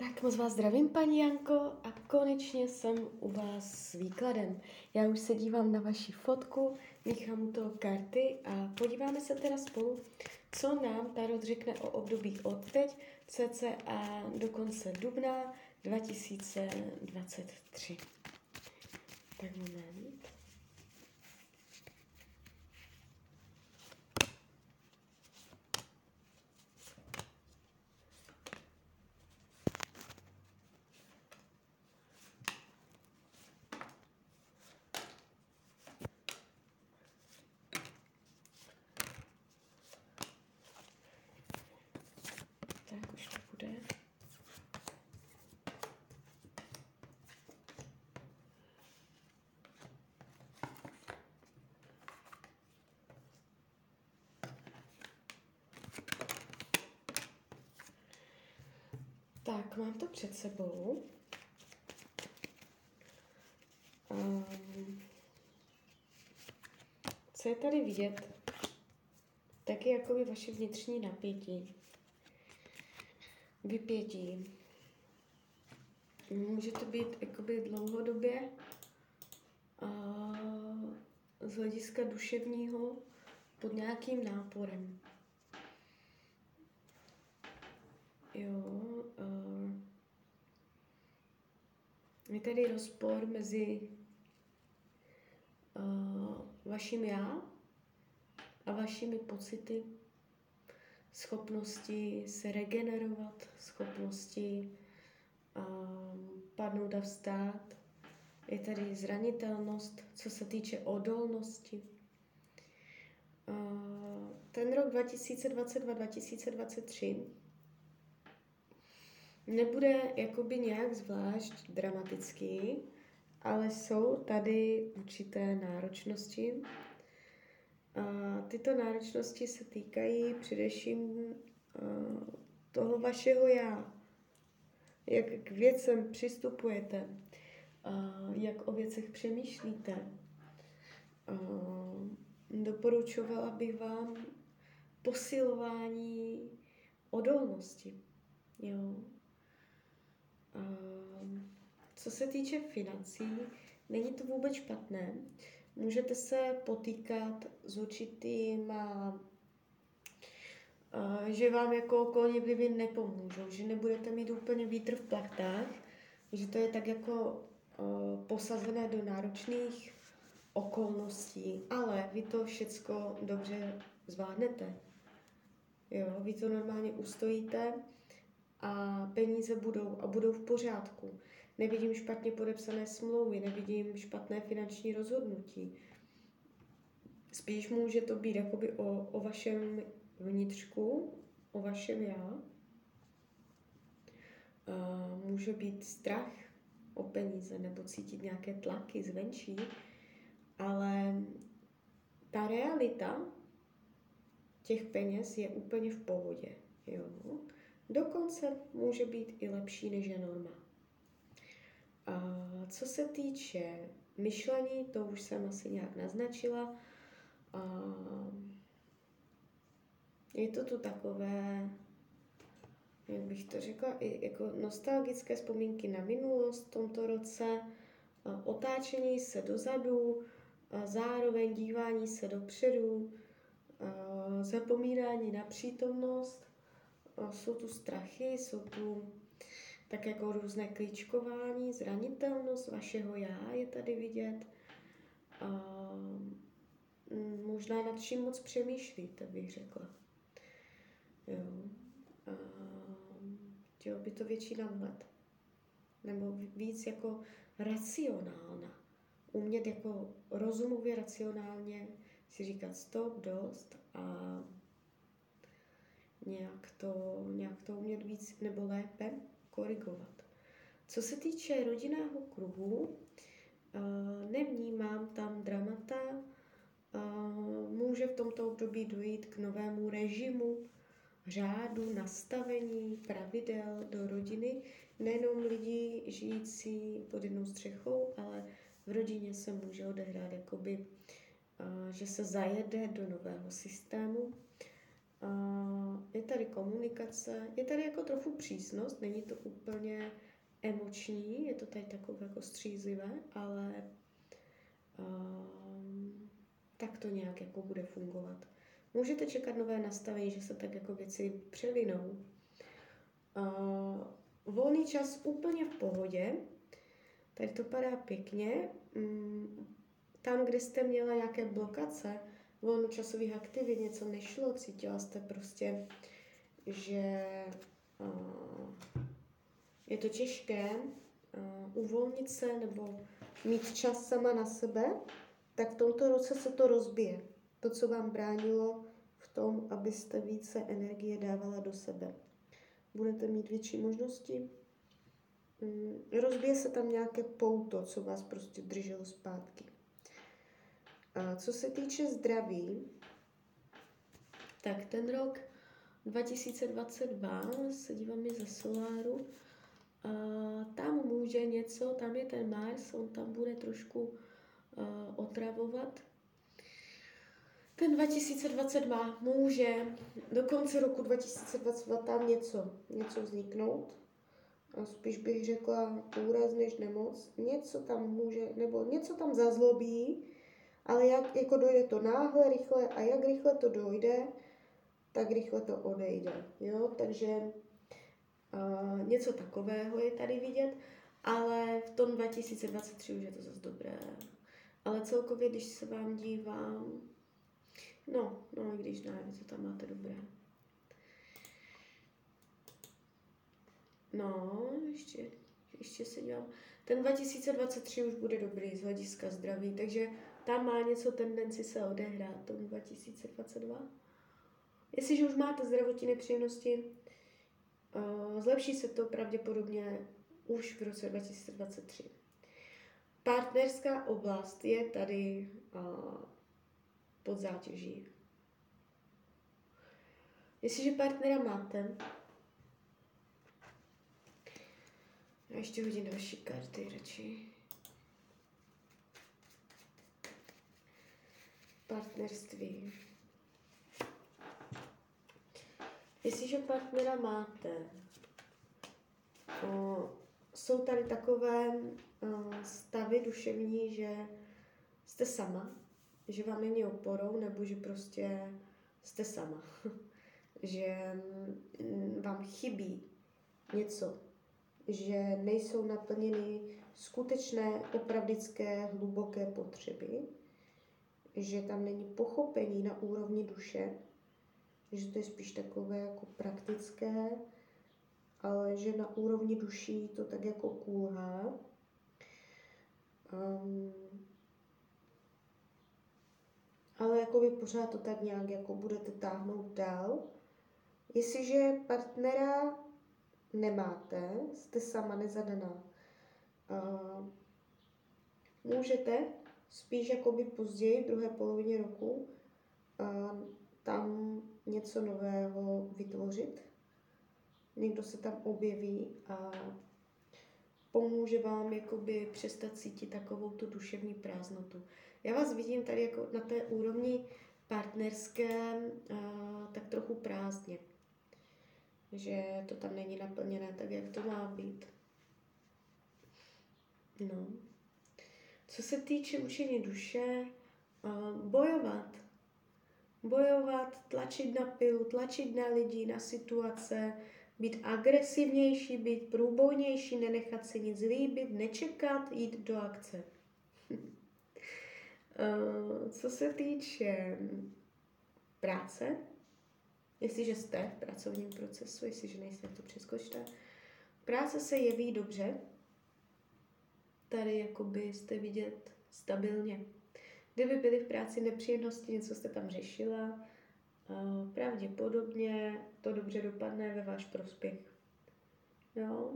Tak moc vás zdravím, paní Janko, a konečně jsem u vás s výkladem. Já už se dívám na vaši fotku, míchám toho karty a podíváme se teda spolu, co nám Tarot řekne o období od teď, cca do konce dubna 2023. Tak moment. Tak už to bude. Tak, mám to před sebou. Um, co je tady vidět, tak je jakoby vaše vnitřní napětí, vypětí. Může to být jakoby dlouhodobě a z hlediska duševního pod nějakým náporem. Jo, uh, je tady rozpor mezi uh, vaším já a vašimi pocity, schopnosti se regenerovat, schopnosti um, padnout a vstát. Je tady zranitelnost, co se týče odolnosti. Uh, ten rok 2022-2023 nebude jakoby nějak zvlášť dramatický, ale jsou tady určité náročnosti. A tyto náročnosti se týkají především toho vašeho já. Jak k věcem přistupujete, jak o věcech přemýšlíte. Doporučovala bych vám posilování odolnosti. Jo. Co se týče financí, není to vůbec špatné. Můžete se potýkat s určitýma, že vám jako okolní vlivy nepomůžou, že nebudete mít úplně vítr v plachtách, že to je tak jako posazené do náročných okolností, ale vy to všecko dobře zvládnete. Jo, vy to normálně ustojíte a peníze budou a budou v pořádku. Nevidím špatně podepsané smlouvy, nevidím špatné finanční rozhodnutí. Spíš může to být jakoby o, o vašem vnitřku, o vašem já. Může být strach o peníze nebo cítit nějaké tlaky zvenčí, ale ta realita těch peněz je úplně v pohodě. Dokonce může být i lepší než je norma. A co se týče myšlení, to už jsem asi nějak naznačila. A je to tu takové, jak bych to řekla, i jako nostalgické vzpomínky na minulost v tomto roce, otáčení se dozadu, zároveň dívání se dopředu, zapomínání na přítomnost jsou tu strachy, jsou tu tak jako různé klíčkování, zranitelnost vašeho já je tady vidět. A mm, možná nad čím moc přemýšlíte, bych řekla. Jo. A chtělo by to větší nadhled. Nebo víc jako racionálna. Umět jako rozumově, racionálně si říkat stop, dost a nějak to, nějak to umět víc nebo lépe korigovat. Co se týče rodinného kruhu, eh, nevnímám tam dramata. Eh, může v tomto období dojít k novému režimu, řádu, nastavení, pravidel do rodiny. Nejenom lidí žijící pod jednou střechou, ale v rodině se může odehrát jakoby, eh, že se zajede do nového systému je tady komunikace, je tady jako trochu přísnost, není to úplně emoční, je to tady takové jako střízlivé, ale um, tak to nějak jako bude fungovat. Můžete čekat nové nastavení, že se tak jako věci převinou. Uh, volný čas úplně v pohodě. Tady to padá pěkně. Um, tam, kde jste měla nějaké blokace, volnočasových aktivit, něco nešlo, cítila jste prostě, že uh, je to těžké uh, uvolnit se nebo mít čas sama na sebe, tak v tomto roce se to rozbije. To, co vám bránilo v tom, abyste více energie dávala do sebe. Budete mít větší možnosti. Mm, rozbije se tam nějaké pouto, co vás prostě drželo zpátky. Co se týče zdraví, tak ten rok 2022 se dívám ze soláru, a tam může něco, tam je ten Mars, on tam bude trošku uh, otravovat. Ten 2022 může do konce roku 2022 tam něco, něco vzniknout. A spíš bych řekla úraz než nemoc. Něco tam může, nebo něco tam zazlobí, ale jak jako dojde to náhle, rychle a jak rychle to dojde, tak rychle to odejde. Jo? Takže uh, něco takového je tady vidět, ale v tom 2023 už je to zase dobré. Ale celkově, když se vám dívám, no, no i když ne, to tam máte dobré. No, ještě, ještě se dívám. Ten 2023 už bude dobrý z hlediska zdraví, takže tam má něco tendenci se odehrát, tom 2022. Jestliže už máte zdravotní nepříjemnosti, uh, zlepší se to pravděpodobně už v roce 2023. Partnerská oblast je tady uh, pod zátěží. Jestliže partnera máte, já ještě hodím další karty radši. Partnerství. Jestliže partnera máte, jsou tady takové stavy duševní, že jste sama, že vám není oporou, nebo že prostě jste sama. že m, vám chybí něco, že nejsou naplněny skutečné, opravdické, hluboké potřeby, že tam není pochopení na úrovni duše, že to je spíš takové jako praktické, ale že na úrovni duší to tak jako kulhá. Um, ale jako vy pořád to tak nějak jako budete táhnout dál. Jestliže partnera nemáte, jste sama nezadaná, uh, můžete spíš jakoby později, v druhé polovině roku, a tam něco nového vytvořit. Někdo se tam objeví a pomůže vám jakoby přestat cítit takovou tu duševní prázdnotu. Já vás vidím tady jako na té úrovni partnerské tak trochu prázdně. Že to tam není naplněné tak, jak to má být. No. Co se týče učení duše, bojovat. Bojovat, tlačit na pilu, tlačit na lidi, na situace, být agresivnější, být průbojnější, nenechat si nic líbit, nečekat, jít do akce. Co se týče práce, jestliže jste v pracovním procesu, jestliže nejste, to přeskočte. Práce se jeví dobře, tady jakoby jste vidět stabilně. Kdyby byly v práci nepříjemnosti, něco jste tam řešila, pravděpodobně to dobře dopadne ve váš prospěch. Jo?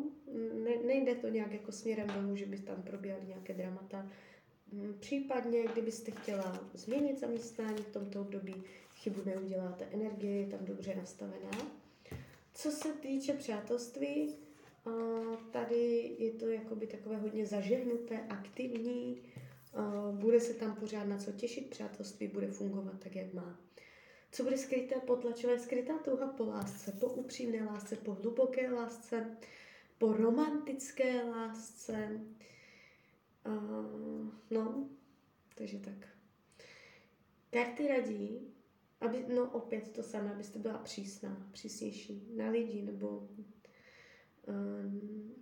Ne, nejde to nějak jako směrem dolů, že by tam probíhaly nějaké dramata. Mm, případně, kdybyste chtěla změnit zaměstnání v tomto období, chybu neuděláte, energie je tam dobře nastavená. Co se týče přátelství, tady je to jakoby takové hodně zažehnuté, aktivní, bude se tam pořád na co těšit, přátelství bude fungovat tak, jak má. Co bude skryté potlačové? Skrytá touha po lásce, po upřímné lásce, po hluboké lásce, po romantické lásce. No, takže tak. Karty radí, aby, no opět to samé, abyste byla přísná, přísnější na lidi, nebo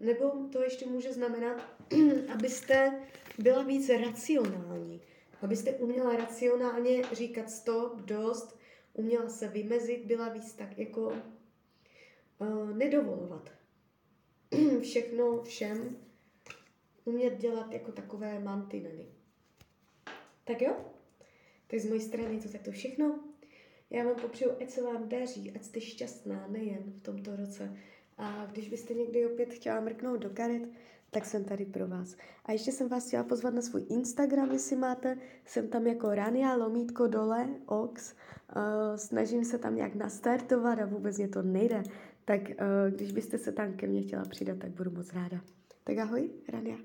nebo to ještě může znamenat, abyste byla víc racionální, abyste uměla racionálně říkat stop, dost, uměla se vymezit, byla víc tak jako uh, nedovolovat. Všechno všem umět dělat jako takové mantinely. Tak jo? Tak z mojí strany to takto všechno. Já vám popřeju, ať se vám daří, ať jste šťastná nejen v tomto roce. A když byste někdy opět chtěla mrknout do karet, tak jsem tady pro vás. A ještě jsem vás chtěla pozvat na svůj Instagram, jestli máte. Jsem tam jako Rania Lomítko dole, Ox. Uh, snažím se tam nějak nastartovat a vůbec mě to nejde. Tak uh, když byste se tam ke mně chtěla přidat, tak budu moc ráda. Tak ahoj, Rania.